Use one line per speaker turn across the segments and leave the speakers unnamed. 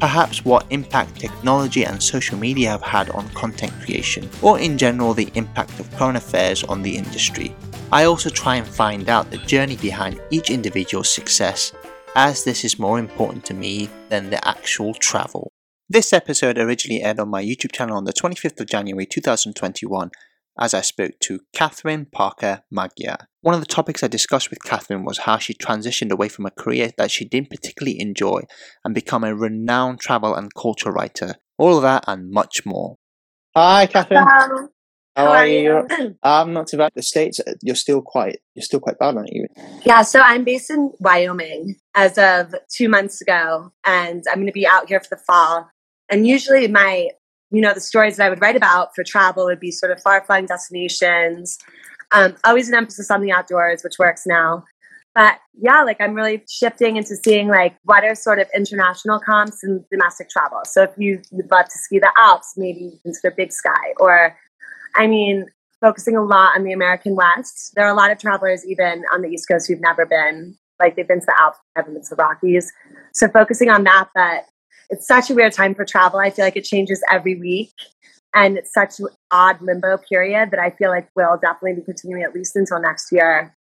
perhaps what impact technology and social media have had on content creation, or in general the impact of current affairs on the industry. I also try and find out the journey behind each individual's success, as this is more important to me than the actual travel. This episode originally aired on my YouTube channel on the 25th of January 2021 as I spoke to Catherine Parker Magyar. One of the topics I discussed with Catherine was how she transitioned away from a career that she didn't particularly enjoy and become a renowned travel and culture writer. All of that and much more. Hi, Catherine.
Hello.
How, How are, are you? you? I'm not too bad. The states, you're still quite, you're still quite bad, aren't you?
Yeah. So I'm based in Wyoming as of two months ago, and I'm going to be out here for the fall. And usually my you know, the stories that I would write about for travel would be sort of far flung destinations. Um, always an emphasis on the outdoors, which works now. But yeah, like I'm really shifting into seeing like what are sort of international comps and domestic travel. So if you would love to ski the Alps, maybe you consider Big Sky. Or, I mean, focusing a lot on the American West. There are a lot of travelers even on the East Coast who've never been, like they've been to the Alps, haven't been to the Rockies. So focusing on that, but it's such a weird time for travel. I feel like it changes every week. And it's such an odd limbo period that I feel like will definitely be continuing at least until next year.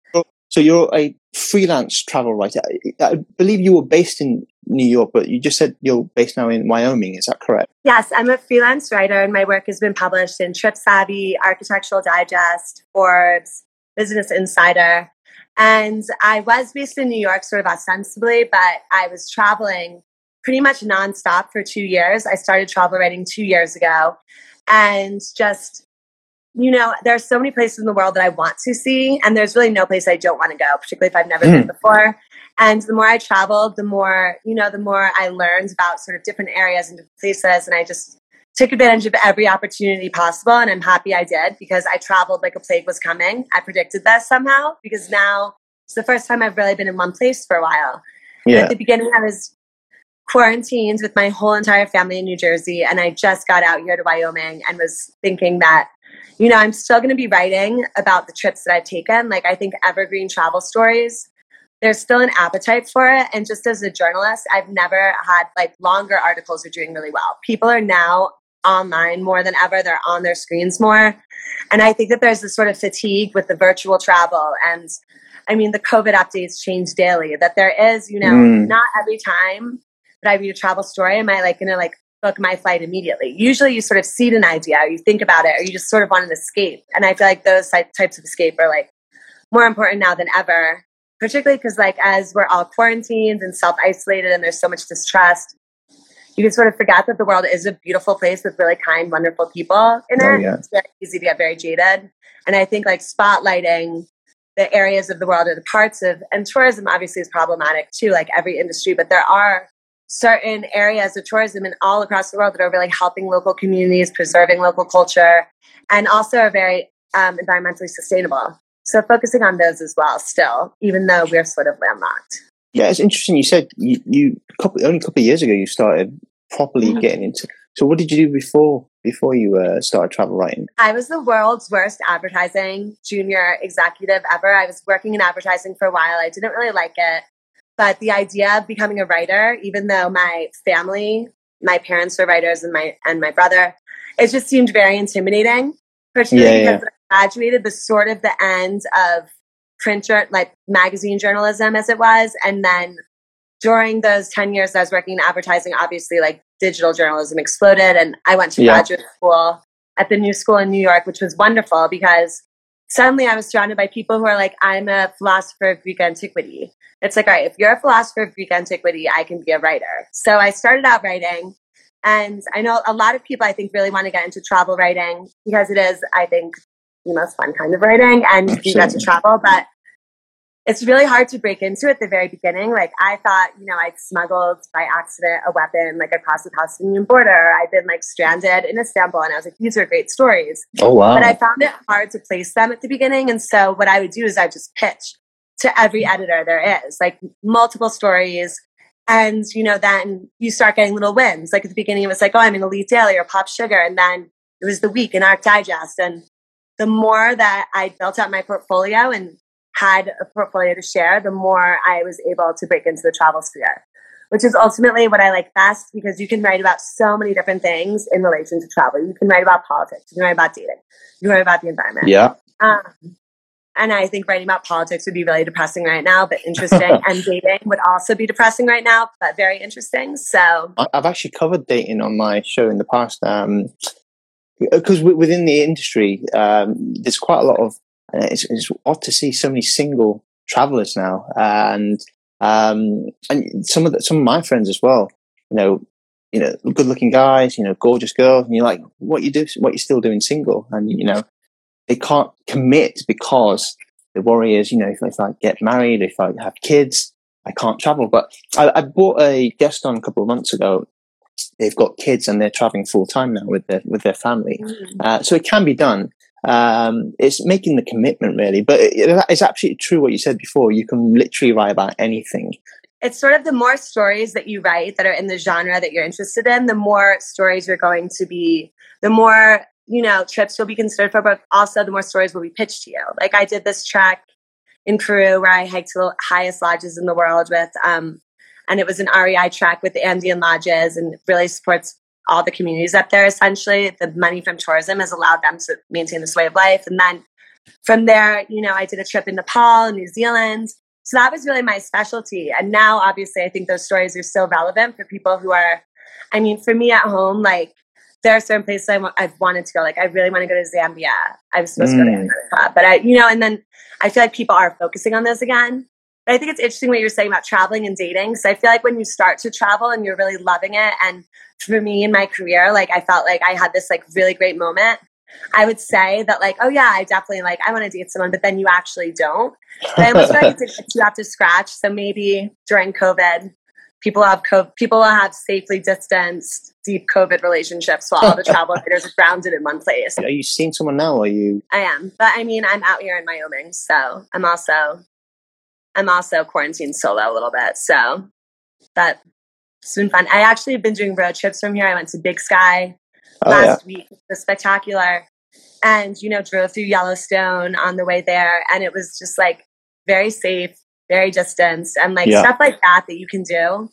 So you're a freelance travel writer. I believe you were based in New York, but you just said you're based now in Wyoming. Is that correct?
Yes, I'm a freelance writer, and my work has been published in Trip Savvy, Architectural Digest, Forbes, Business Insider. And I was based in New York sort of ostensibly, but I was traveling pretty much nonstop for two years. I started travel writing two years ago and just, you know, there are so many places in the world that I want to see, and there's really no place I don't want to go, particularly if I've never mm. been before. And the more I traveled, the more, you know, the more I learned about sort of different areas and different places. And I just took advantage of every opportunity possible. And I'm happy I did because I traveled like a plague was coming. I predicted that somehow because now it's the first time I've really been in one place for a while. Yeah. At the beginning, I was quarantined with my whole entire family in New Jersey. And I just got out here to Wyoming and was thinking that, you know, I'm still going to be writing about the trips that I've taken. Like, I think evergreen travel stories, there's still an appetite for it. And just as a journalist, I've never had like longer articles are doing really well. People are now online more than ever, they're on their screens more. And I think that there's this sort of fatigue with the virtual travel and I mean, the COVID updates change daily. That there is, you know, mm. not every time that I read a travel story, am I like going to like book my flight immediately? Usually you sort of seed an idea, or you think about it, or you just sort of want an escape. And I feel like those types of escape are like more important now than ever, particularly because like as we're all quarantined and self isolated and there's so much distrust, you can sort of forget that the world is a beautiful place with really kind, wonderful people in oh, it. Yeah. It's very easy to get very jaded. And I think like spotlighting the areas of the world or the parts of, and tourism obviously is problematic too, like every industry, but there are certain areas of tourism and all across the world that are really helping local communities, preserving local culture, and also are very um, environmentally sustainable. So focusing on those as well, still, even though we're sort of landlocked.
Yeah, it's interesting. You said you, you couple, only a couple of years ago you started properly mm-hmm. getting into. So what did you do before before you uh, started travel writing?
I was the world's worst advertising junior executive ever. I was working in advertising for a while. I didn't really like it. But the idea of becoming a writer, even though my family, my parents were writers and my and my brother, it just seemed very intimidating. Particularly yeah, because yeah. I graduated the sort of the end of print like magazine journalism as it was. And then during those 10 years I was working in advertising, obviously like digital journalism exploded and I went to yeah. graduate school at the new school in New York, which was wonderful because suddenly I was surrounded by people who are like, I'm a philosopher of Greek antiquity. It's like, all right, if you're a philosopher of Greek antiquity, I can be a writer. So I started out writing. And I know a lot of people, I think, really want to get into travel writing because it is, I think, the most fun kind of writing and Absolutely. you get to travel. But it's really hard to break into at the very beginning. Like I thought, you know, I'd smuggled by accident a weapon like across the Palestinian border. I'd been like stranded in Istanbul and I was like, these are great stories.
Oh wow.
But I found it hard to place them at the beginning. And so what I would do is I'd just pitch to every editor there is, like multiple stories. And, you know, then you start getting little wins. Like at the beginning, it was like, oh, I'm in Elite Daily or Pop Sugar. And then it was the week in Arch Digest. And the more that I built out my portfolio and had a portfolio to share, the more I was able to break into the travel sphere, which is ultimately what I like best because you can write about so many different things in relation to travel. You can write about politics, you can write about dating, you can write about the environment.
Yeah.
Um, and I think writing about politics would be really depressing right now, but interesting. and dating would also be depressing right now, but very interesting. So
I've actually covered dating on my show in the past. Um, because within the industry, um, there's quite a lot of it's, it's, odd to see so many single travelers now, and um, and some of the, some of my friends as well. You know, you know, good looking guys, you know, gorgeous girls, and you're like, what you do, what you're still doing single, and you know, they can't commit because the worry is, you know, if, if I get married, if I have kids, I can't travel. But I, I bought a guest on a couple of months ago. They've got kids and they're traveling full time now with their with their family, mm. uh, so it can be done um, it's making the commitment really. But it, it's absolutely true what you said before. You can literally write about anything.
It's sort of the more stories that you write that are in the genre that you're interested in, the more stories you're going to be, the more, you know, trips you'll be considered for, but also the more stories will be pitched to you. Like I did this trek in Peru where I hiked to the highest lodges in the world with, um, and it was an REI trek with the Andean lodges and really supports all the communities up there essentially the money from tourism has allowed them to maintain this way of life and then from there you know i did a trip in nepal and new zealand so that was really my specialty and now obviously i think those stories are still relevant for people who are i mean for me at home like there are certain places I w- I've wanted to go. Like, I really want to go to Zambia. I was supposed mm. to go to mm. America, but I, you know, and then I feel like people are focusing on this again. I think it's interesting what you're saying about traveling and dating. So I feel like when you start to travel and you're really loving it, and for me in my career, like I felt like I had this like really great moment. I would say that like, oh yeah, I definitely like I want to date someone, but then you actually don't. But I almost feel like you have to scratch. So maybe during COVID, people have co- people will have safely distanced deep COVID relationships while all the travel writers are grounded in one place.
Are you seeing someone now? Or are you?
I am, but I mean, I'm out here in Wyoming, so I'm also I'm also quarantined solo a little bit. So that it's been fun. I actually have been doing road trips from here. I went to Big Sky oh, last yeah. week. It was spectacular. And, you know, drove through Yellowstone on the way there. And it was just like very safe, very distanced, and like yeah. stuff like that that you can do.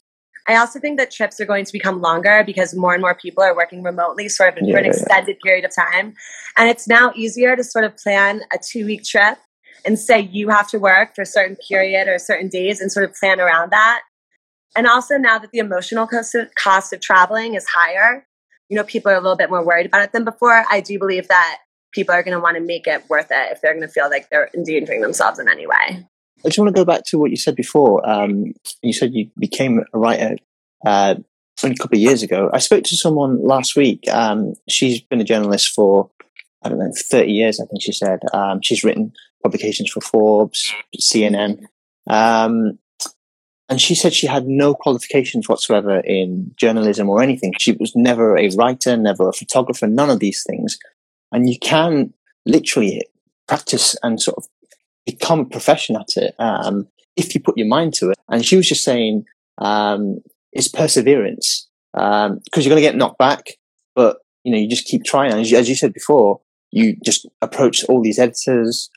I also think that trips are going to become longer because more and more people are working remotely sort of yeah, for an extended period of time. And it's now easier to sort of plan a two week trip and say you have to work for a certain period or certain days and sort of plan around that and also now that the emotional cost of, cost of traveling is higher, you know, people are a little bit more worried about it than before. I do believe that people are going to want to make it worth it if they're going to feel like they're endangering themselves in any way.
I just want to go back to what you said before. Um, you said you became a writer uh, a couple of years ago. I spoke to someone last week. Um, she's been a journalist for, I don't know, 30 years, I think she said. Um, she's written publications for Forbes, CNN. Um, and she said she had no qualifications whatsoever in journalism or anything. She was never a writer, never a photographer, none of these things. And you can literally practice and sort of become a profession at it um, if you put your mind to it. And she was just saying um, it's perseverance because um, you're going to get knocked back, but you know you just keep trying. As you, as you said before, you just approach all these editors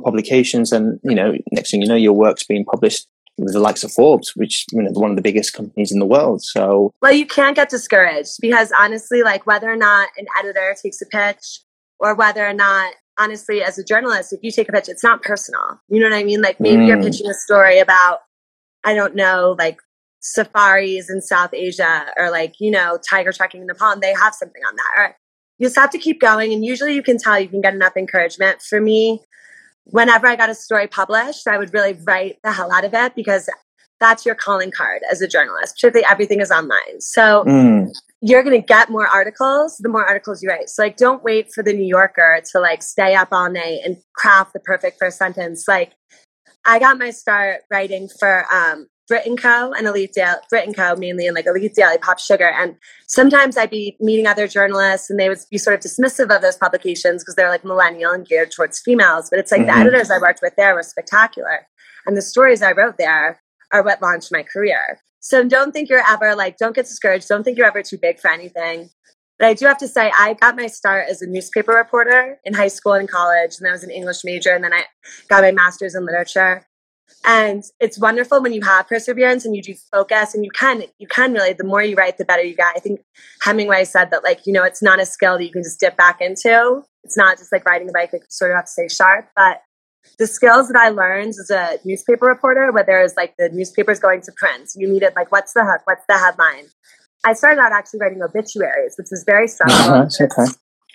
for publications, and you know next thing you know, your work's being published with the likes of Forbes, which you know one of the biggest companies in the world. So
well, you can't get discouraged because honestly, like whether or not an editor takes a pitch, or whether or not honestly, as a journalist, if you take a pitch, it's not personal. You know what I mean? Like maybe mm. you're pitching a story about I don't know, like safaris in South Asia, or like you know tiger trekking in Nepal, and they have something on that. Or you just have to keep going, and usually you can tell you can get enough encouragement. For me, whenever I got a story published, I would really write the hell out of it because that's your calling card as a journalist. Particularly, everything is online. So mm. you're going to get more articles the more articles you write. So, like, don't wait for the New Yorker to like stay up all night and craft the perfect first sentence. Like, I got my start writing for um, Brit and Co. and Elite Daily, Brit and Co. mainly, and like Elite Daily, Pop Sugar. And sometimes I'd be meeting other journalists, and they would be sort of dismissive of those publications because they're like millennial and geared towards females. But it's like mm-hmm. the editors I worked with there were spectacular, and the stories I wrote there are what launched my career. So don't think you're ever like, don't get discouraged. Don't think you're ever too big for anything. But I do have to say, I got my start as a newspaper reporter in high school and college, and I was an English major, and then I got my master's in literature. And it's wonderful when you have perseverance and you do focus, and you can you can really. The more you write, the better you get. I think Hemingway said that, like you know, it's not a skill that you can just dip back into. It's not just like riding a bike; you sort of have to stay sharp. But the skills that I learned as a newspaper reporter, where there's like the newspapers going to print, you needed like what's the hook, what's the headline, I started out actually writing obituaries, which was very stressful. Uh-huh, okay.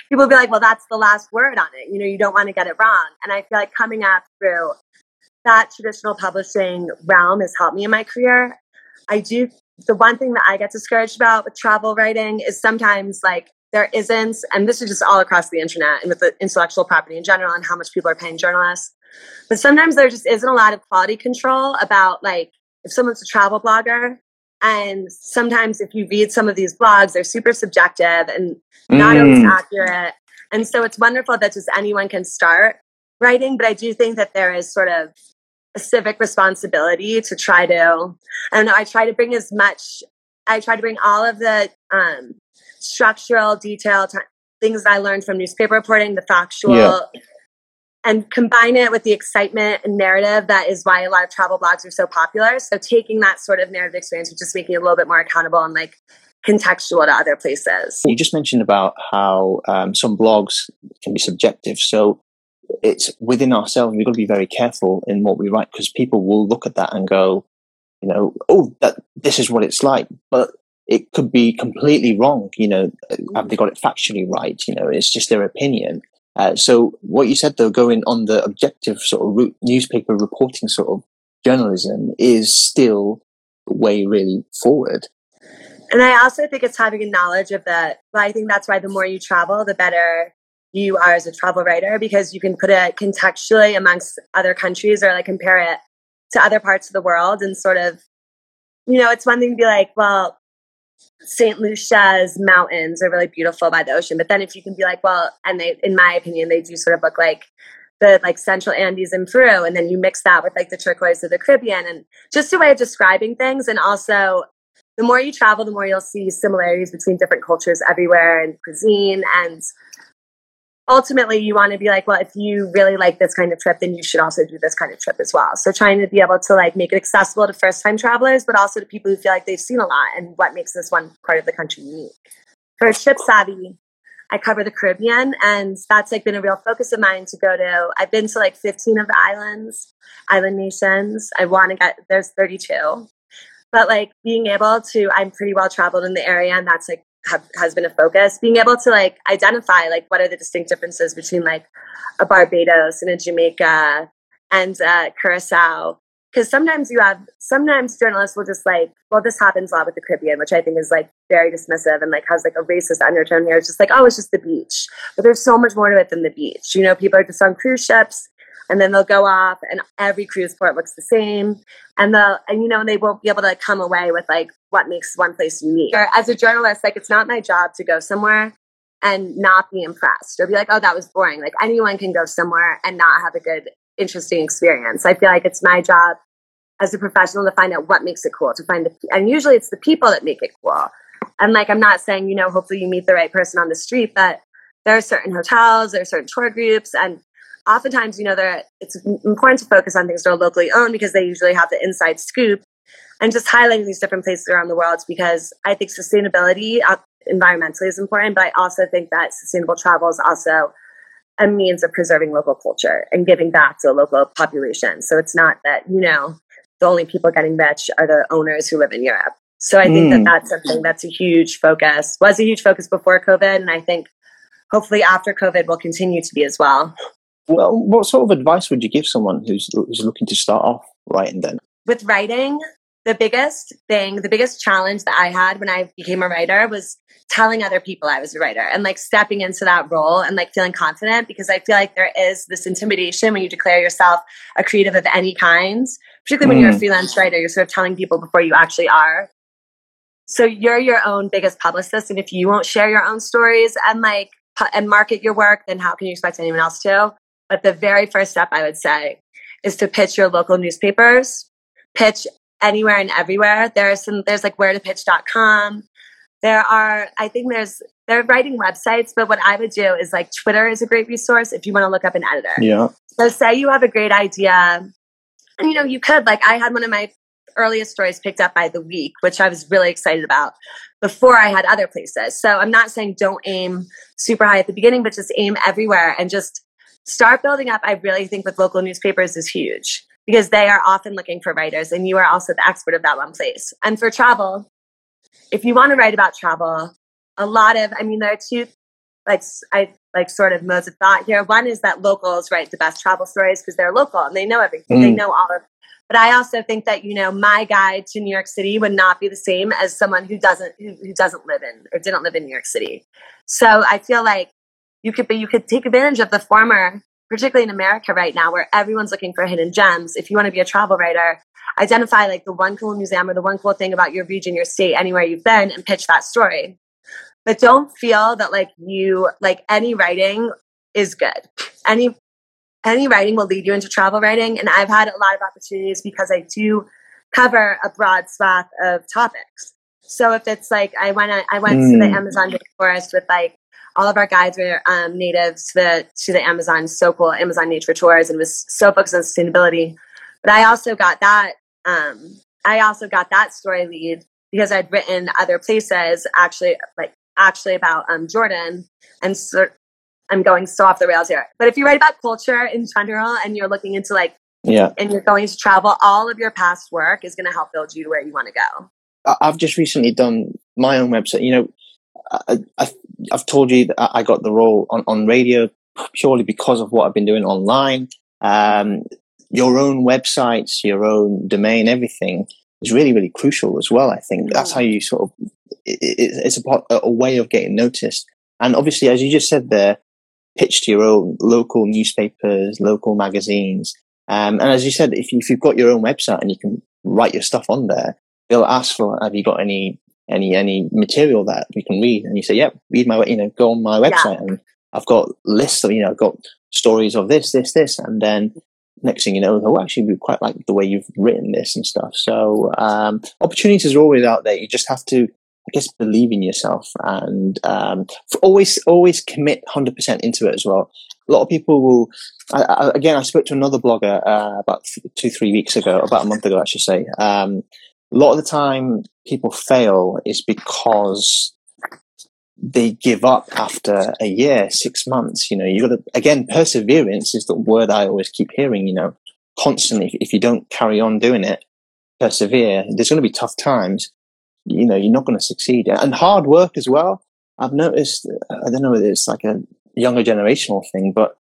People would be like, well, that's the last word on it. You know, you don't want to get it wrong. And I feel like coming up through that traditional publishing realm has helped me in my career. I do, the one thing that I get discouraged about with travel writing is sometimes like there isn't, and this is just all across the internet and with the intellectual property in general and how much people are paying journalists. But sometimes there just isn't a lot of quality control about like if someone's a travel blogger and sometimes if you read some of these blogs, they're super subjective and not mm. always accurate. And so it's wonderful that just anyone can start writing. But I do think that there is sort of a civic responsibility to try to, I don't know, I try to bring as much, I try to bring all of the um, structural detail t- things that I learned from newspaper reporting, the factual yeah and combine it with the excitement and narrative that is why a lot of travel blogs are so popular. So taking that sort of narrative experience, which just making it a little bit more accountable and like contextual to other places.
You just mentioned about how um, some blogs can be subjective. So it's within ourselves. We've got to be very careful in what we write because people will look at that and go, you know, oh, that this is what it's like, but it could be completely wrong. You know, have they got it factually right? You know, it's just their opinion. Uh, so what you said though, going on the objective sort of newspaper reporting sort of journalism is still way really forward.
And I also think it's having a knowledge of that. But I think that's why the more you travel, the better you are as a travel writer because you can put it contextually amongst other countries or like compare it to other parts of the world and sort of, you know, it's one thing to be like, well, St. Lucia's mountains are really beautiful by the ocean. But then if you can be like, well, and they, in my opinion, they do sort of look like the like central Andes in Peru, and then you mix that with like the turquoise of the Caribbean, and just a way of describing things. And also, the more you travel, the more you'll see similarities between different cultures everywhere and cuisine and ultimately you want to be like well if you really like this kind of trip then you should also do this kind of trip as well. So trying to be able to like make it accessible to first time travelers but also to people who feel like they've seen a lot and what makes this one part of the country unique. For trip savvy i cover the caribbean and that's like been a real focus of mine to go to. I've been to like 15 of the islands island nations. I want to get there's 32 but like being able to i'm pretty well traveled in the area and that's like have, has been a focus. Being able to like identify like what are the distinct differences between like a barbados and a jamaica and uh, curacao. Because sometimes you have sometimes journalists will just like well this happens a lot with the caribbean which i think is like very dismissive and like has like a racist undertone here it's just like oh it's just the beach. But there's so much more to it than the beach. You know people are just on cruise ships and then they'll go off and every cruise port looks the same. And they'll and you know they won't be able to come away with like what makes one place unique. Or as a journalist like it's not my job to go somewhere and not be impressed or be like oh that was boring. Like anyone can go somewhere and not have a good interesting experience. I feel like it's my job as a professional to find out what makes it cool to find the and usually it's the people that make it cool. And like i'm not saying you know hopefully you meet the right person on the street but there are certain hotels there are certain tour groups and oftentimes, you know, it's important to focus on things that are locally owned because they usually have the inside scoop and just highlighting these different places around the world because I think sustainability uh, environmentally is important, but I also think that sustainable travel is also a means of preserving local culture and giving back to the local population. So it's not that, you know, the only people getting rich are the owners who live in Europe. So I think mm. that that's something that's a huge focus, was a huge focus before COVID. And I think hopefully after COVID will continue to be as well.
Well, what sort of advice would you give someone who's who's looking to start off writing then?
With writing, the biggest thing, the biggest challenge that I had when I became a writer was telling other people I was a writer and like stepping into that role and like feeling confident because I feel like there is this intimidation when you declare yourself a creative of any kind, particularly when you're a mm. freelance writer, you're sort of telling people before you actually are. So you're your own biggest publicist. And if you won't share your own stories and like, and market your work, then how can you expect anyone else to? But the very first step I would say is to pitch your local newspapers, pitch anywhere and everywhere. There's some, there's like where to pitch.com. There are, I think there's, they're writing websites, but what I would do is like Twitter is a great resource if you want to look up an editor.
Yeah.
So say you have a great idea and you know, you could like, I had one of my earliest stories picked up by the week, which I was really excited about before I had other places. So I'm not saying don't aim super high at the beginning, but just aim everywhere and just start building up. I really think with local newspapers is huge because they are often looking for writers and you are also the expert of that one place. And for travel, if you want to write about travel, a lot of, I mean, there are two, like, I like sort of modes of thought here. One is that locals write the best travel stories because they're local and they know everything. Mm. They know all of but I also think that you know my guide to New York City would not be the same as someone who doesn't who, who doesn't live in or didn't live in New York City. So I feel like you could be you could take advantage of the former, particularly in America right now, where everyone's looking for hidden gems. If you want to be a travel writer, identify like the one cool museum or the one cool thing about your region, your state, anywhere you've been, and pitch that story. But don't feel that like you like any writing is good. Any any writing will lead you into travel writing. And I've had a lot of opportunities because I do cover a broad swath of topics. So if it's like I went I went mm. to the mm. Amazon forest with like all of our guides were um, natives to the, to the Amazon, so cool, Amazon Nature Tours, and was so focused on sustainability. But I also got that um, I also got that story lead because I'd written other places actually like actually about um, Jordan and so, I'm going so off the rails here. But if you write about culture in general and you're looking into like,
yeah,
and you're going to travel, all of your past work is going to help build you to where you want to go.
I've just recently done my own website. You know, I, I, have told you that I got the role on, on radio purely because of what I've been doing online. Um, your own websites, your own domain, everything is really, really crucial as well. I think that's how you sort of, it, it's a, part a way of getting noticed. And obviously, as you just said there, pitch to your own local newspapers, local magazines. Um, and as you said, if, you, if you've got your own website and you can write your stuff on there, they'll ask for, have you got any, any, any material that we can read? And you say, yep, read my, you know, go on my website yeah. and I've got lists of, you know, I've got stories of this, this, this. And then next thing you know, oh, actually, we quite like the way you've written this and stuff. So, um, opportunities are always out there. You just have to I guess believe in yourself and um, always always commit hundred percent into it as well. A lot of people will. I, I, again, I spoke to another blogger uh, about two three weeks ago, about a month ago, I should say. Um, a lot of the time, people fail is because they give up after a year, six months. You know, you got to again perseverance is the word I always keep hearing. You know, constantly. If you don't carry on doing it, persevere. There's going to be tough times you know, you're not going to succeed. And hard work as well. I've noticed, I don't know it's like a younger generational thing, but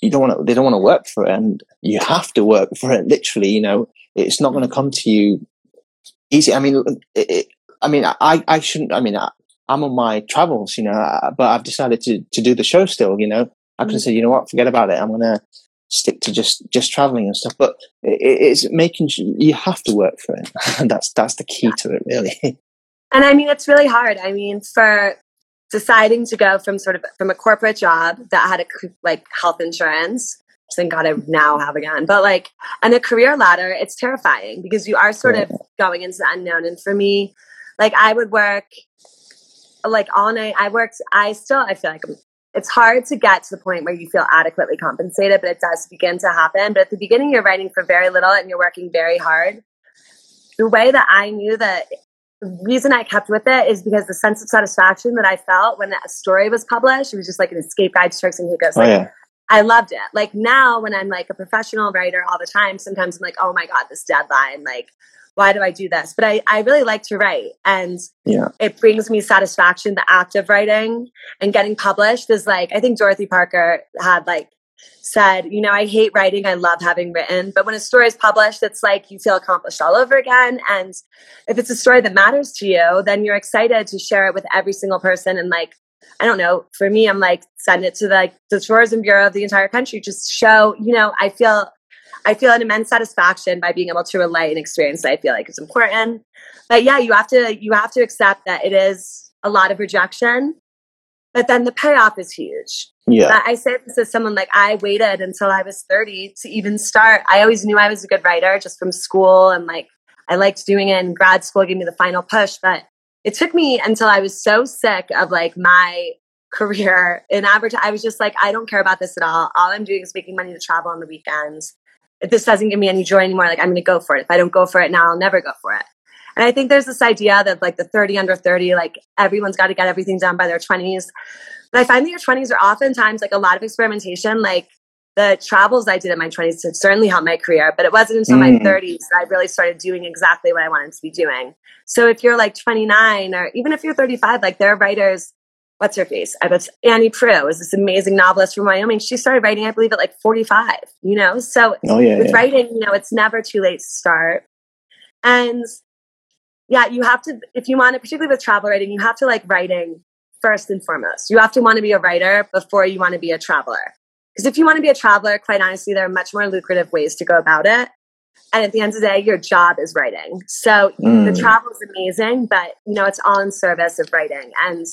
you don't want to, they don't want to work for it and you have to work for it. Literally, you know, it's not going to come to you easy. I mean, it, it, I mean, I, I shouldn't, I mean, I, am on my travels, you know, but I've decided to, to do the show still, you know, I can mm. say, you know what, forget about it. I'm going to stick to just, just traveling and stuff, but it, it's making you have to work for it. that's, that's the key to it really.
And I mean, it's really hard. I mean, for deciding to go from sort of from a corporate job that had a like health insurance, thank God I now have again, but like on a career ladder, it's terrifying because you are sort of going into the unknown. And for me, like I would work like all night. I worked. I still. I feel like I'm, it's hard to get to the point where you feel adequately compensated, but it does begin to happen. But at the beginning, you're writing for very little and you're working very hard. The way that I knew that the reason I kept with it is because the sense of satisfaction that I felt when that story was published, it was just like an escape guide to Turks and. Oh, like, oh, yeah. I loved it. Like now, when I'm like a professional writer all the time, sometimes I'm like, oh my God, this deadline. Like, why do I do this? But I, I really like to write. And
yeah.
it brings me satisfaction. The act of writing and getting published is like, I think Dorothy Parker had like said, you know, I hate writing. I love having written. But when a story is published, it's like you feel accomplished all over again. And if it's a story that matters to you, then you're excited to share it with every single person. And like, I don't know, for me, I'm like, send it to the, like the tourism bureau of the entire country. Just show, you know, I feel I feel an immense satisfaction by being able to relate an experience that I feel like is important. But yeah, you have to you have to accept that it is a lot of rejection, but then the payoff is huge.
Yeah.
I say this as someone like I waited until I was 30 to even start. I always knew I was a good writer just from school and like I liked doing it in grad school, gave me the final push. But it took me until I was so sick of like my career in advertising. I was just like, I don't care about this at all. All I'm doing is making money to travel on the weekends. If this doesn't give me any joy anymore, like I'm going to go for it. If I don't go for it now, I'll never go for it. And I think there's this idea that like the 30 under 30, like everyone's got to get everything done by their 20s. But I find that your 20s are oftentimes like a lot of experimentation. Like the travels I did in my 20s certainly helped my career, but it wasn't until mm. my 30s that I really started doing exactly what I wanted to be doing. So if you're like 29 or even if you're 35, like there are writers, what's her face? I bet Annie Proulx is this amazing novelist from Wyoming. She started writing, I believe, at like 45, you know? So
oh, yeah,
with
yeah.
writing, you know, it's never too late to start. And yeah, you have to, if you want to, particularly with travel writing, you have to like writing first and foremost. You have to want to be a writer before you want to be a traveler. Because if you want to be a traveler, quite honestly, there are much more lucrative ways to go about it. And at the end of the day, your job is writing. So mm. the travel is amazing, but you know, it's all in service of writing. And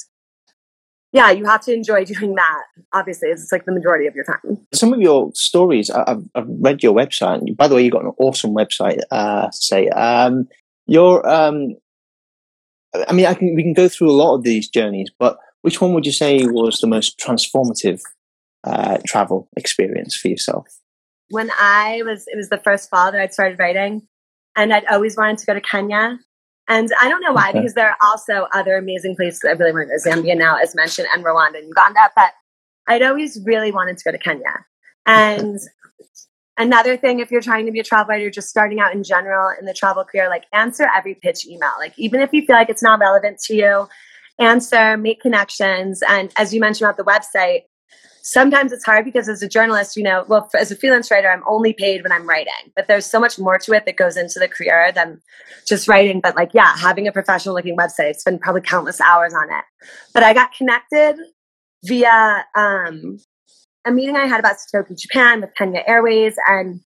yeah, you have to enjoy doing that. Obviously, it's like the majority of your time.
Some of your stories, I've, I've read your website. By the way, you've got an awesome website. Uh, say, um, your, um, I mean, I can we can go through a lot of these journeys, but which one would you say was the most transformative uh, travel experience for yourself?
When I was, it was the first fall that I'd started writing, and I'd always wanted to go to Kenya. And I don't know why, okay. because there are also other amazing places I really want to go. Zambia now, as mentioned, and Rwanda and Uganda. But I'd always really wanted to go to Kenya. And another thing, if you're trying to be a travel writer, just starting out in general in the travel career, like answer every pitch email. Like even if you feel like it's not relevant to you, answer, make connections. And as you mentioned about the website, sometimes it's hard because as a journalist, you know, well, as a freelance writer, I'm only paid when I'm writing, but there's so much more to it that goes into the career than just writing. But like, yeah, having a professional looking website, spend probably countless hours on it. But I got connected via um, a meeting I had about Satoki Japan with Kenya Airways. And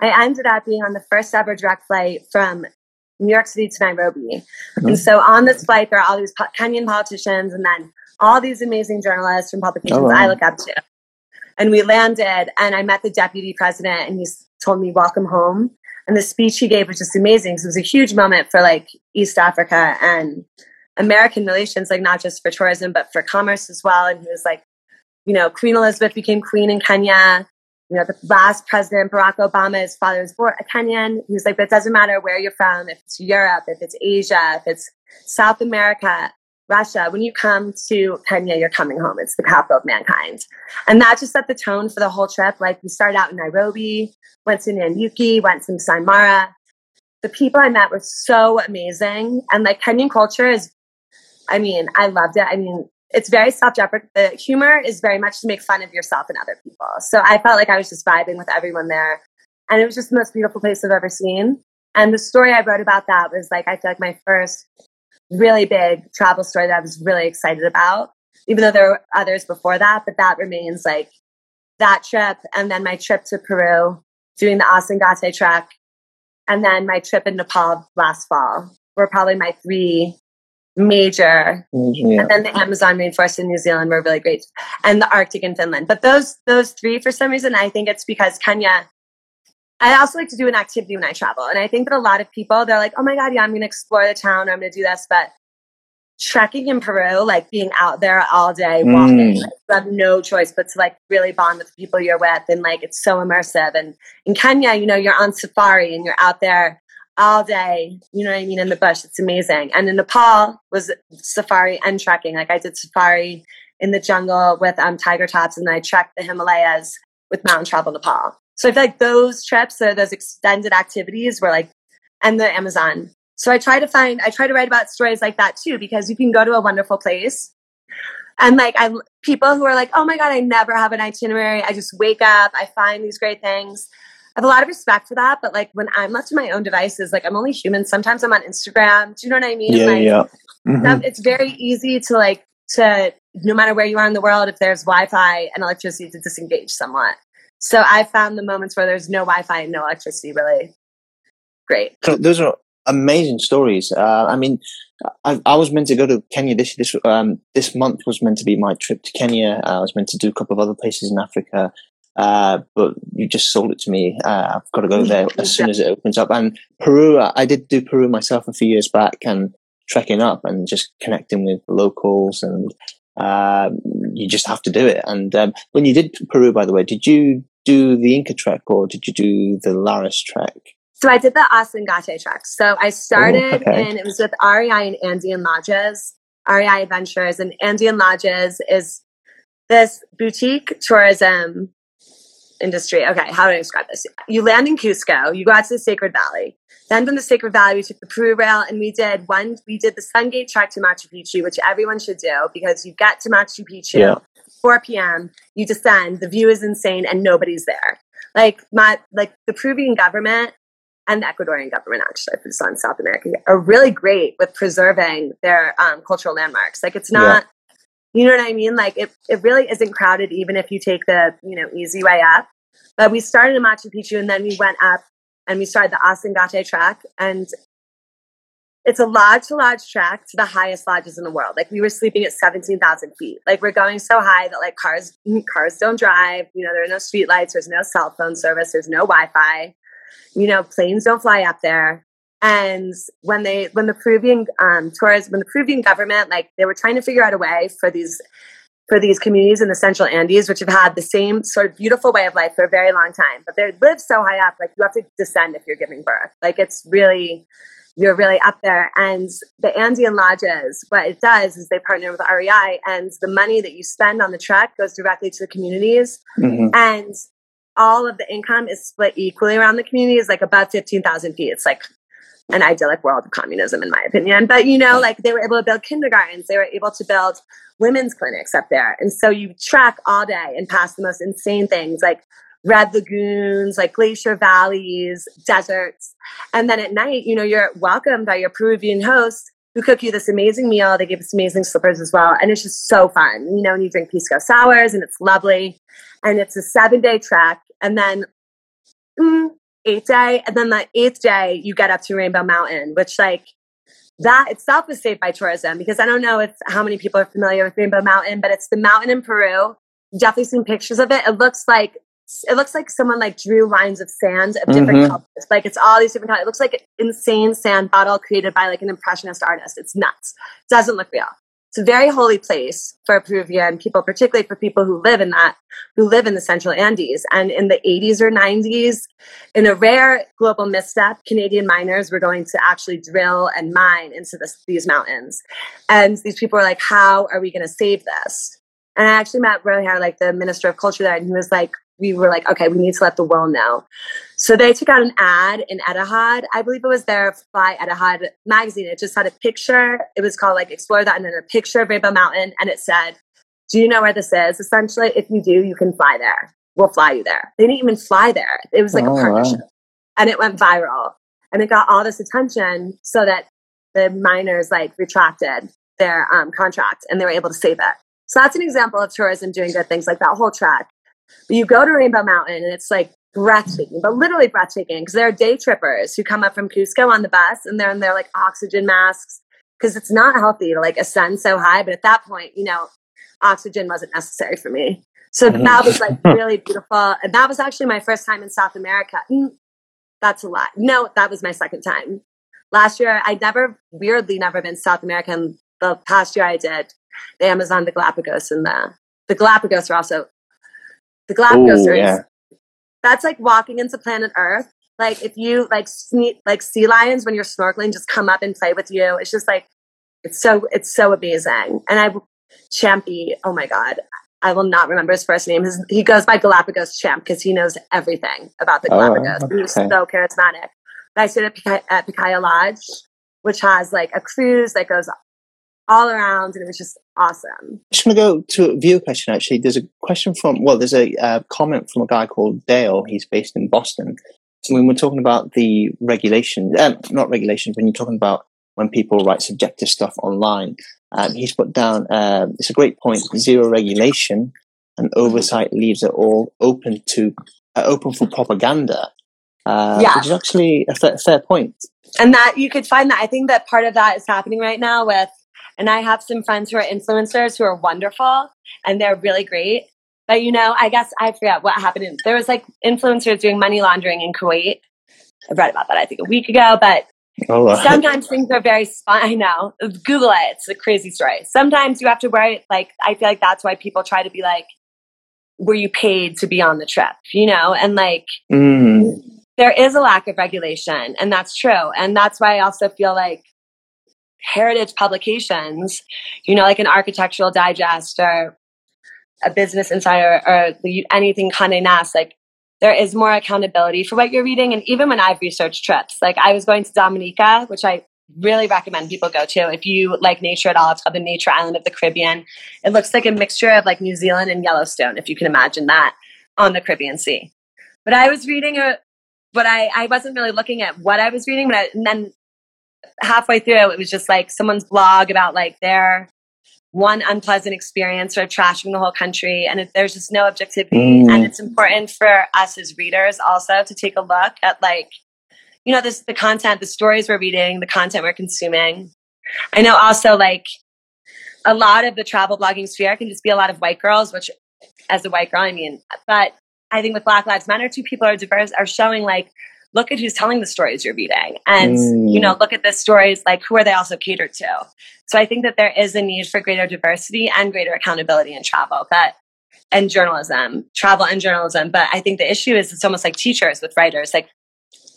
I ended up being on the first ever direct flight from New York City to Nairobi. Mm-hmm. And so on this flight, there are all these Kenyan politicians and then all these amazing journalists from publications oh. I look up to. And we landed, and I met the deputy president, and he told me, Welcome home. And the speech he gave was just amazing. So it was a huge moment for like East Africa and American relations, like not just for tourism, but for commerce as well. And he was like, you know, Queen Elizabeth became queen in Kenya. You know, the last president, Barack Obama, his father was born a Kenyan. He was like, but it doesn't matter where you're from, if it's Europe, if it's Asia, if it's South America, Russia, when you come to Kenya, you're coming home. It's the capital of mankind. And that just set the tone for the whole trip. Like we started out in Nairobi, went to Nanyuki, went to Masai Mara. The people I met were so amazing. And like Kenyan culture is, I mean, I loved it. I mean, it's very self-deprecating. The humor is very much to make fun of yourself and other people. So I felt like I was just vibing with everyone there. And it was just the most beautiful place I've ever seen. And the story I wrote about that was like, I feel like my first really big travel story that I was really excited about, even though there were others before that, but that remains like that trip. And then my trip to Peru, doing the Ausangate trek, and then my trip in Nepal last fall were probably my three major yeah. and then the amazon rainforest in new zealand were really great and the arctic in finland but those those three for some reason i think it's because kenya I also like to do an activity when I travel. And I think that a lot of people, they're like, oh my God, yeah, I'm going to explore the town or I'm going to do this. But trekking in Peru, like being out there all day walking, mm. like, you have no choice but to like really bond with the people you're with. And like it's so immersive. And in Kenya, you know, you're on safari and you're out there all day, you know what I mean, in the bush. It's amazing. And in Nepal was safari and trekking. Like I did safari in the jungle with um, tiger tops and I trekked the Himalayas with Mountain Travel Nepal. So I feel like those trips or those extended activities were like, and the Amazon. So I try to find, I try to write about stories like that too, because you can go to a wonderful place And like I people who are like, oh my God, I never have an itinerary. I just wake up, I find these great things. I have a lot of respect for that, but like when I'm left to my own devices, like I'm only human. Sometimes I'm on Instagram. Do you know what I mean?
Yeah,
like,
yeah. Mm-hmm.
It's very easy to like to no matter where you are in the world, if there's Wi-Fi and electricity, to disengage somewhat. So I found the moments where there's no Wi-Fi and no electricity really great.
So those are amazing stories. Uh, I mean, I, I, was meant to go to Kenya this this um, this month was meant to be my trip to Kenya. I was meant to do a couple of other places in Africa, uh, but you just sold it to me. Uh, I've got to go there as soon as it opens up. And Peru, I did do Peru myself a few years back, and trekking up and just connecting with locals and uh, you just have to do it. And um, when you did Peru, by the way, did you do the Inca trek or did you do the Lares trek?
So I did the Ausangate trek. So I started oh, okay. and it was with REI and Andean Lodges, REI Adventures, and Andean Lodges is this boutique tourism industry. Okay, how do I describe this? You land in Cusco, you go out to the Sacred Valley. Then from the Sacred Valley, we took the Peru Rail and we did one. We did the Sungate trek to Machu Picchu, which everyone should do because you get to Machu Picchu, yeah. 4 p.m. You descend, the view is insane, and nobody's there. Like my like the Peruvian government and the Ecuadorian government, actually, for on South America, are really great with preserving their um, cultural landmarks. Like it's not. Yeah. You know what I mean? Like it, it really isn't crowded, even if you take the you know easy way up. But we started in Machu Picchu and then we went up and we started the Ausangate track. And it's a lodge to lodge track to the highest lodges in the world. Like we were sleeping at 17,000 feet. Like we're going so high that like cars, cars don't drive. You know, there are no street lights. There's no cell phone service. There's no Wi-Fi. You know, planes don't fly up there. And when they, when the Peruvian um, tourists, when the Peruvian government, like they were trying to figure out a way for these for these communities in the central Andes, which have had the same sort of beautiful way of life for a very long time. But they live so high up, like you have to descend if you're giving birth. Like it's really, you're really up there. And the Andean lodges, what it does is they partner with REI, and the money that you spend on the trek goes directly to the communities. Mm-hmm. And all of the income is split equally around the communities, like about 15,000 feet. It's like an idyllic world of communism, in my opinion. But you know, like they were able to build kindergartens, they were able to build women's clinics up there. And so you track all day and pass the most insane things like red lagoons, like glacier valleys, deserts. And then at night, you know, you're welcomed by your Peruvian host who cook you this amazing meal. They give us amazing slippers as well. And it's just so fun, you know, and you drink pisco sours and it's lovely. And it's a seven day trek. And then mm, eighth day. And then the eighth day, you get up to Rainbow Mountain, which like that itself is saved by tourism because I don't know if how many people are familiar with Rainbow Mountain, but it's the mountain in Peru. definitely seen pictures of it. It looks like it looks like someone like drew lines of sand of different mm-hmm. colors. Like it's all these different colors. It looks like an insane sand bottle created by like an impressionist artist. It's nuts. It doesn't look real. It's a very holy place for Peruvian people, particularly for people who live in that, who live in the central Andes. And in the 80s or 90s, in a rare global misstep, Canadian miners were going to actually drill and mine into this, these mountains. And these people were like, how are we going to save this? And I actually met Rohar, like the minister of culture there, and he was like, we were like, okay, we need to let the world know. So they took out an ad in Etihad. I believe it was their Fly Etihad magazine. It just had a picture. It was called like Explore That, and then a picture of Rainbow Mountain, and it said, "Do you know where this is?" Essentially, if you do, you can fly there. We'll fly you there. They didn't even fly there. It was like oh, a partnership, wow. and it went viral, and it got all this attention so that the miners like retracted their um, contract and they were able to save it. So that's an example of tourism doing good things, like that whole track. But you go to Rainbow Mountain and it's like breathtaking, but literally breathtaking because there are day trippers who come up from Cusco on the bus and they're in their like oxygen masks because it's not healthy to like ascend so high. But at that point, you know, oxygen wasn't necessary for me. So mm-hmm. that was like really beautiful. And that was actually my first time in South America. Mm, that's a lot. No, that was my second time. Last year, I never, weirdly, never been South America. And the past year I did the Amazon, the Galapagos, and the, the Galapagos are also the Galapagos Ooh, yeah. That's like walking into planet Earth. Like if you like like sea lions when you're snorkeling, just come up and play with you. It's just like it's so it's so amazing. And I Champy, oh my god, I will not remember his first name. His, he goes by Galapagos Champ because he knows everything about the oh, Galapagos. Oh, okay. He's so charismatic. But I stayed at, Pikaia, at Pikaia Lodge, which has like a cruise that goes all around, and it was just awesome.
Just going to go to a viewer question. Actually, there's a question from well, there's a uh, comment from a guy called Dale. He's based in Boston. When we're talking about the regulation, uh, not regulations, when you're talking about when people write subjective stuff online, um, he's put down. Uh, it's a great point. Zero regulation and oversight leaves it all open to uh, open for propaganda. Uh, yeah. which is actually a fair, fair point.
And that you could find that. I think that part of that is happening right now with and I have some friends who are influencers who are wonderful and they're really great. But you know, I guess I forget what happened. There was like influencers doing money laundering in Kuwait. I read about that I think a week ago, but oh, sometimes things are very. I know. Google it. It's a crazy story. Sometimes you have to worry. Like I feel like that's why people try to be like, "Were you paid to be on the trip?" You know, and like mm. there is a lack of regulation, and that's true. And that's why I also feel like heritage publications, you know, like an architectural digest or a business insider or anything Condé Nast, like there is more accountability for what you're reading. And even when I've researched trips, like I was going to Dominica, which I really recommend people go to if you like nature at all. It's called the Nature Island of the Caribbean. It looks like a mixture of like New Zealand and Yellowstone, if you can imagine that, on the Caribbean Sea. But I was reading a, but I, I wasn't really looking at what I was reading, but I, and then halfway through, it was just like someone's blog about like their one unpleasant experience or trashing the whole country. And if there's just no objectivity. Mm. And it's important for us as readers also to take a look at like, you know, this the content, the stories we're reading, the content we're consuming. I know also like a lot of the travel blogging sphere can just be a lot of white girls, which as a white girl, I mean, but I think with Black Lives Matter, two people are diverse are showing like look at who's telling the stories you're reading and mm. you know look at the stories like who are they also catered to? So i think that there is a need for greater diversity and greater accountability in travel but and journalism travel and journalism. But i think the issue is it's almost like teachers with writers like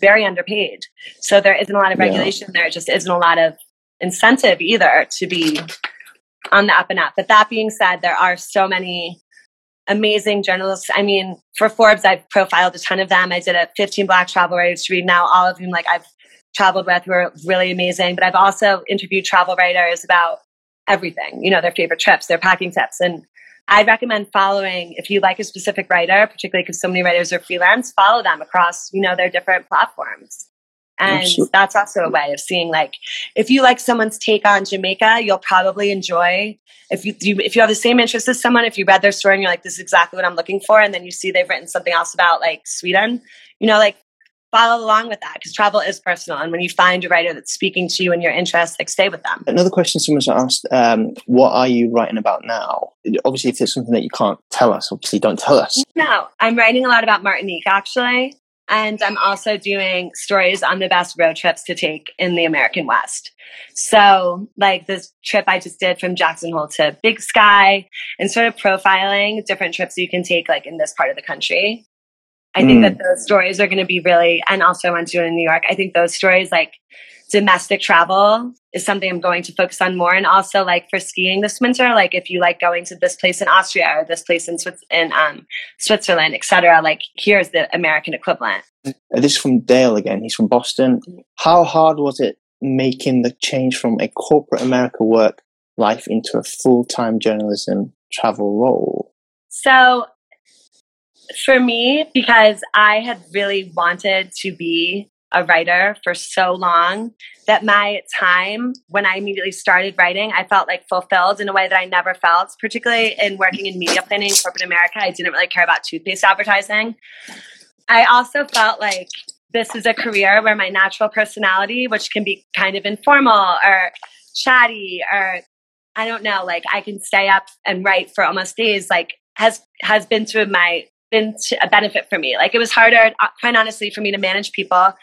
very underpaid. So there isn't a lot of regulation yeah. there just isn't a lot of incentive either to be on the up and up. But that being said there are so many amazing journalists. I mean, for Forbes, I've profiled a ton of them. I did a 15 Black travel writers to read now, all of whom like I've traveled with were really amazing. But I've also interviewed travel writers about everything, you know, their favorite trips, their packing tips. And I'd recommend following if you like a specific writer, particularly because so many writers are freelance, follow them across, you know, their different platforms. And Absolutely. that's also a way of seeing like if you like someone's take on Jamaica, you'll probably enjoy if you, you, if you have the same interest as someone, if you read their story and you're like, this is exactly what I'm looking for, and then you see they've written something else about like Sweden, you know, like follow along with that because travel is personal. And when you find a writer that's speaking to you and your interests, like stay with them.
Another question someone's asked, um, what are you writing about now? Obviously, if there's something that you can't tell us, obviously don't tell us.
No, I'm writing a lot about Martinique actually. And I'm also doing stories on the best road trips to take in the American West. So, like this trip I just did from Jackson Hole to Big Sky, and sort of profiling different trips you can take, like in this part of the country. I mm. think that those stories are going to be really, and also to it in New York. I think those stories, like domestic travel is something I'm going to focus on more. And also like for skiing this winter, like if you like going to this place in Austria or this place in, Swiss- in um, Switzerland, etc. like here's the American equivalent.
This is from Dale again. He's from Boston. How hard was it making the change from a corporate America work life into a full-time journalism travel role?
So for me, because I had really wanted to be a writer for so long that my time when I immediately started writing, I felt like fulfilled in a way that I never felt, particularly in working in media planning in corporate America. I didn't really care about toothpaste advertising. I also felt like this is a career where my natural personality, which can be kind of informal or chatty or I don't know, like I can stay up and write for almost days, like has has been to my been a benefit for me. Like it was harder, quite honestly, for me to manage people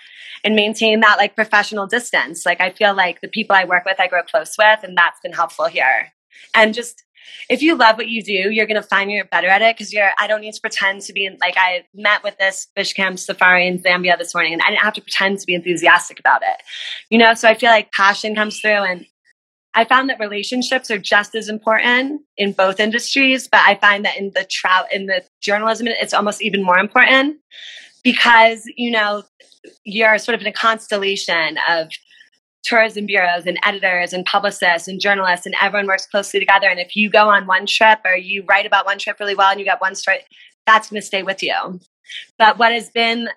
and maintain that like professional distance. Like I feel like the people I work with, I grow close with, and that's been helpful here. And just if you love what you do, you're to find you're better at it because you're. I don't need to pretend to be like I met with this fish camp safari in Zambia this morning, and I didn't have to pretend to be enthusiastic about it. You know, so I feel like passion comes through, and I found that relationships are just as important in both industries, but I find that in the travel in the journalism, it's almost even more important because you know you're sort of in a constellation of tourism bureaus and editors and publicists and journalists and everyone works closely together and if you go on one trip or you write about one trip really well and you get one story that's going to stay with you but what has been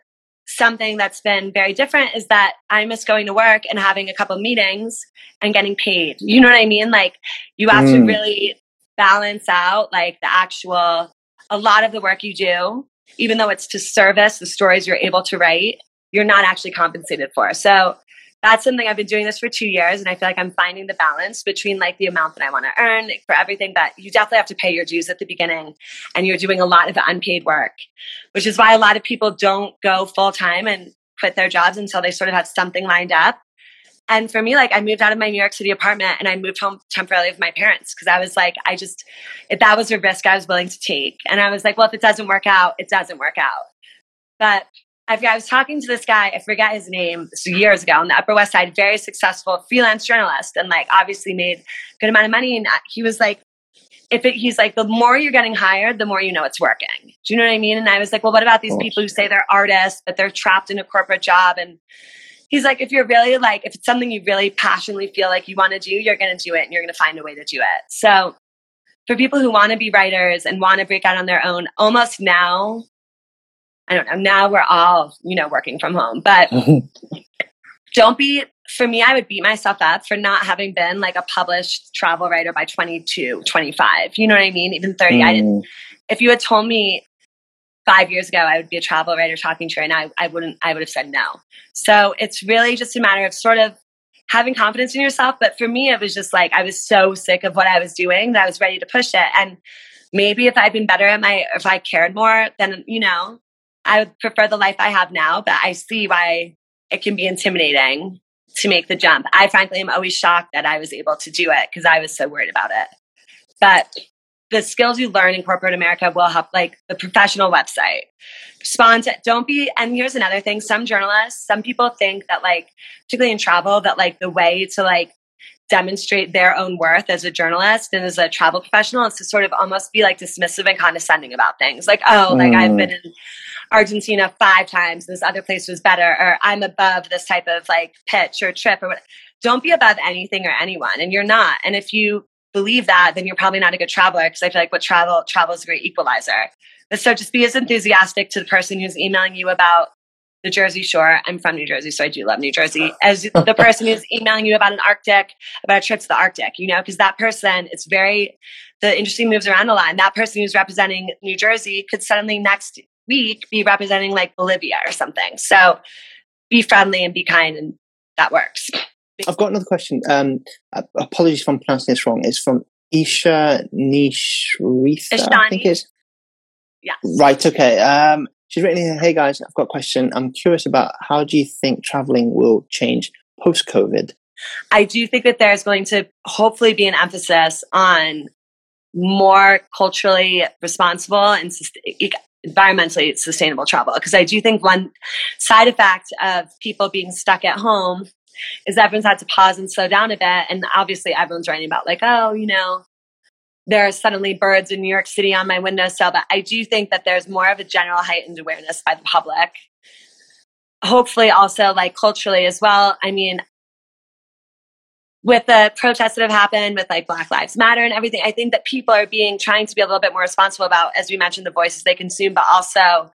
something that's been very different is that I miss going to work and having a couple meetings and getting paid. You know what I mean? Like you have mm. to really balance out like the actual a lot of the work you do, even though it's to service the stories you're able to write, you're not actually compensated for. So that's something I've been doing this for two years, and I feel like I'm finding the balance between like the amount that I want to earn for everything. But you definitely have to pay your dues at the beginning, and you're doing a lot of unpaid work, which is why a lot of people don't go full time and quit their jobs until they sort of have something lined up. And for me, like I moved out of my New York City apartment and I moved home temporarily with my parents because I was like, I just, if that was a risk I was willing to take. And I was like, well, if it doesn't work out, it doesn't work out. But I, I was talking to this guy, I forget his name, years ago on the Upper West Side, very successful freelance journalist, and like obviously made good amount of money. And uh, he was like, if it, he's like, the more you're getting hired, the more you know it's working. Do you know what I mean? And I was like, well, what about these people who say they're artists, but they're trapped in a corporate job? And he's like, if you're really like, if it's something you really passionately feel like you want to do, you're going to do it and you're going to find a way to do it. So for people who want to be writers and want to break out on their own, almost now I don't know. Now we're all, you know, working from home, but don't be, for me, I would beat myself up for not having been like a published travel writer by 22, 25. You know what I mean? Even 30. Mm. I didn't, mm. if you had told me five years ago I would be a travel writer talking to you right now, I, I wouldn't, I would have said no. So it's really just a matter of sort of having confidence in yourself. But for me, it was just like, I was so sick of what I was doing that I was ready to push it. And maybe if I'd been better at my, if I cared more, then, you know, I would prefer the life I have now, but I see why it can be intimidating to make the jump. I frankly am always shocked that I was able to do it because I was so worried about it. But the skills you learn in corporate America will help, like the professional website. Respond to, don't be, and here's another thing some journalists, some people think that, like, particularly in travel, that like the way to like demonstrate their own worth as a journalist and as a travel professional is to sort of almost be like dismissive and condescending about things. Like, oh, like I've mm. been in Argentina five times. This other place was better, or I'm above this type of like pitch or trip or what. Don't be above anything or anyone, and you're not. And if you believe that, then you're probably not a good traveler because I feel like what travel travel is a great equalizer. But so just be as enthusiastic to the person who's emailing you about the Jersey Shore. I'm from New Jersey, so I do love New Jersey. As the person who's emailing you about an Arctic, about a trip to the Arctic, you know, because that person, it's very, the industry moves around a lot. And that person who's representing New Jersey could suddenly next week be representing like Bolivia or something. So be friendly and be kind, and that works.
I've got another question. Um, apologies if I'm pronouncing this wrong. It's from Isha Nishritha, I think it's.
Yeah.
Right. Okay. Um, she's written here, "Hey guys, I've got a question. I'm curious about how do you think traveling will change post COVID?"
I do think that there's going to hopefully be an emphasis on more culturally responsible and environmentally sustainable travel. Because I do think one side effect of people being stuck at home is everyone's had to pause and slow down a bit. And obviously, everyone's writing about, like, oh, you know, there are suddenly birds in New York City on my windowsill. But I do think that there's more of a general heightened awareness by the public. Hopefully, also like culturally as well. I mean, with the protests that have happened with like Black Lives Matter and everything, I think that people are being trying to be a little bit more responsible about, as we mentioned, the voices they consume, but also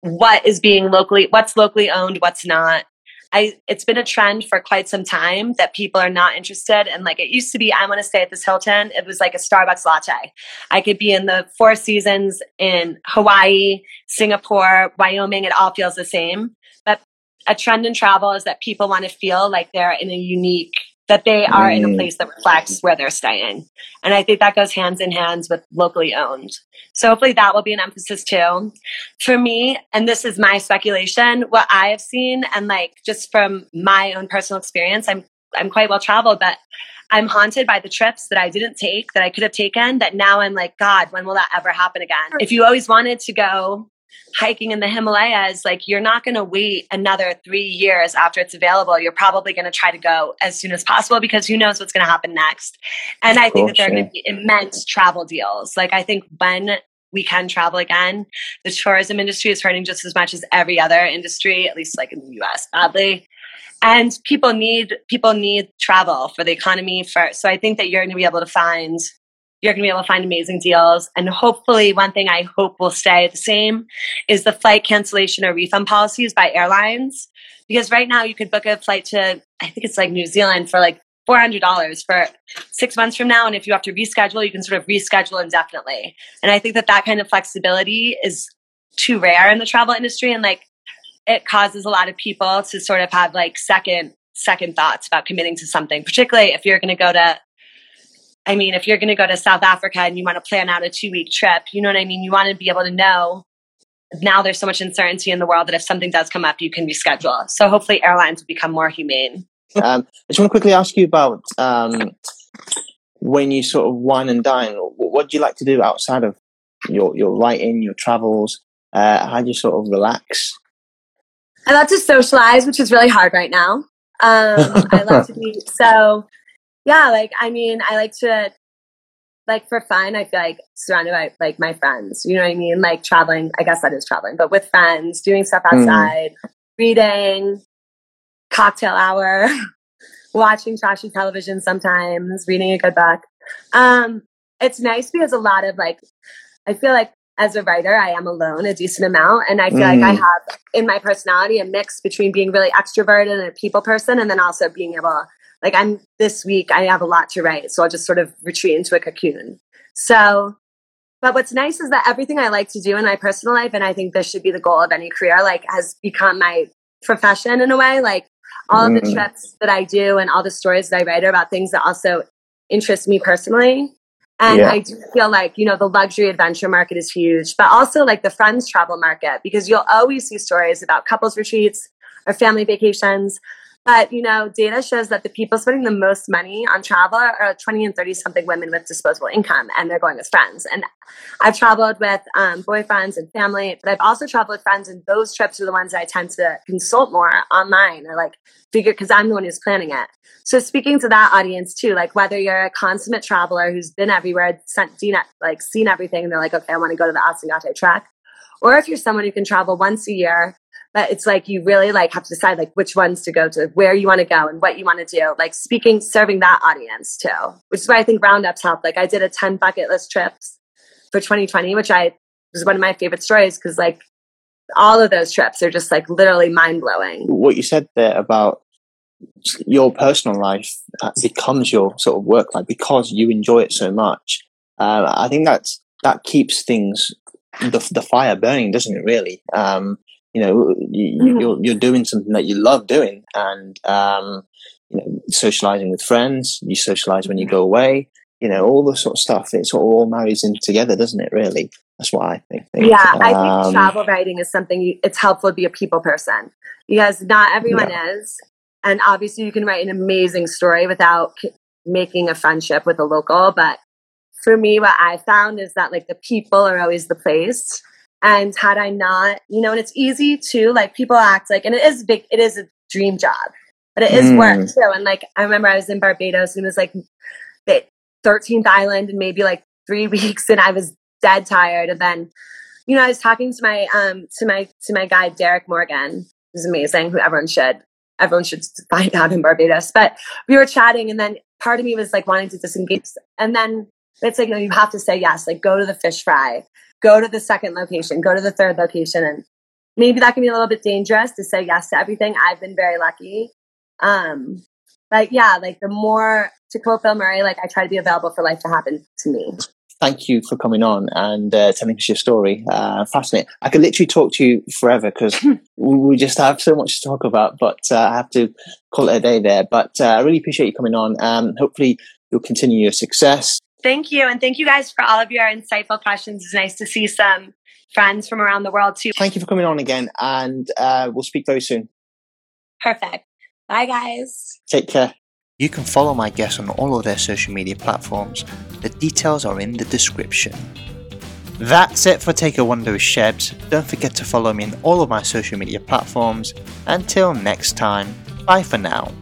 what is being locally, what's locally owned, what's not. I it's been a trend for quite some time that people are not interested and like it used to be I want to stay at this Hilton it was like a Starbucks latte I could be in the four seasons in Hawaii Singapore Wyoming it all feels the same but a trend in travel is that people want to feel like they're in a unique that they are in a mm. place that reflects where they're staying. And I think that goes hands in hands with locally owned. So hopefully that will be an emphasis too. For me, and this is my speculation, what I have seen and like just from my own personal experience, I'm I'm quite well traveled, but I'm haunted by the trips that I didn't take that I could have taken that now I'm like, God, when will that ever happen again? If you always wanted to go hiking in the Himalayas, like you're not going to wait another three years after it's available. You're probably going to try to go as soon as possible because who knows what's going to happen next. And I think that there are going to be immense travel deals. Like I think when we can travel again, the tourism industry is hurting just as much as every other industry, at least like in the US, badly. and people need people need travel for the economy first. So I think that you're going to be able to find you're going to be able to find amazing deals. And hopefully, one thing I hope will stay the same is the flight cancellation or refund policies by airlines. Because right now, you could book a flight to, I think it's like New Zealand for like $400 for six months from now. And if you have to reschedule, you can sort of reschedule indefinitely. And I think that that kind of flexibility is too rare in the travel industry. And like, it causes a lot of people to sort of have like second second thoughts about committing to something particularly if you're going to go to I mean, if you're going to go to South Africa and you want to plan out a two week trip, you know what I mean? You want to be able to know now there's so much uncertainty in the world that if something does come up, you can reschedule. So hopefully airlines will become more humane.
Um, I just want to quickly ask you about um, when you sort of wine and dine. What do you like to do outside of your your writing, your travels? Uh, how do you sort of relax?
I love to socialize, which is really hard right now. Um, I love to be so yeah, like I mean, I like to like for fun, I feel like surrounded by like my friends. You know what I mean? Like traveling, I guess that is traveling, but with friends, doing stuff mm. outside, mm. reading, cocktail hour, watching trashy television sometimes, reading a good book. Um, it's nice because a lot of like I feel like as a writer, I am alone a decent amount. And I feel mm. like I mm. have in my personality a mix between being really extroverted and a people person and then also being able like I'm this week, I have a lot to write. So I'll just sort of retreat into a cocoon. So, but what's nice is that everything I like to do in my personal life, and I think this should be the goal of any career, like has become my profession in a way. Like all of the mm. trips that I do and all the stories that I write are about things that also interest me personally. And yeah. I do feel like, you know, the luxury adventure market is huge, but also like the friends travel market, because you'll always see stories about couples retreats or family vacations but, you know, data shows that the people spending the most money on travel are 20 and 30 something women with disposable income, and they're going with friends. And I've traveled with um, boyfriends and family, but I've also traveled with friends, and those trips are the ones that I tend to consult more online or like figure because I'm the one who's planning it. So speaking to that audience too, like whether you're a consummate traveler who's been everywhere, sent, seen, like seen everything, and they're like, okay, I want to go to the Ausangate Trek, or if you're someone who can travel once a year but it's like you really like have to decide like which ones to go to where you want to go and what you want to do like speaking serving that audience too which is why i think roundups help like i did a 10 bucket list trips for 2020 which i was one of my favorite stories because like all of those trips are just like literally mind-blowing.
What you said there about your personal life becomes your sort of work life because you enjoy it so much. I think that's that keeps things the, the fire burning doesn't it really? Um, you know you, are you're, you're doing something that you love doing and um, you know socializing with friends you socialize when you go away you know all the sort of stuff it sort of all marries in together doesn't it really that's what i think, think.
yeah um, i think um, travel writing is something you, it's helpful to be a people person because not everyone yeah. is and obviously you can write an amazing story without making a friendship with a local but for me what i found is that like the people are always the place and had I not, you know, and it's easy to like people act like, and it is big, it is a dream job, but it is mm. work too. And like, I remember I was in Barbados and it was like the 13th island and maybe like three weeks and I was dead tired. And then, you know, I was talking to my, um, to my, to my guide, Derek Morgan, who's amazing, who everyone should, everyone should find out in Barbados. But we were chatting and then part of me was like wanting to disengage. And then it's like, no, you have to say yes, like go to the fish fry go to the second location, go to the third location. And maybe that can be a little bit dangerous to say yes to everything. I've been very lucky. Um, but yeah, like the more to quote Bill Murray, like I try to be available for life to happen to me.
Thank you for coming on and uh, telling us your story. Uh, fascinating. I could literally talk to you forever because we just have so much to talk about, but uh, I have to call it a day there. But uh, I really appreciate you coming on. Um, hopefully, you'll continue your success.
Thank you. And thank you guys for all of your insightful questions. It's nice to see some friends from around the world too.
Thank you for coming on again. And uh, we'll speak very soon.
Perfect. Bye, guys.
Take care.
You can follow my guests on all of their social media platforms. The details are in the description. That's it for Take a Wonder with Shebs. Don't forget to follow me on all of my social media platforms. Until next time, bye for now.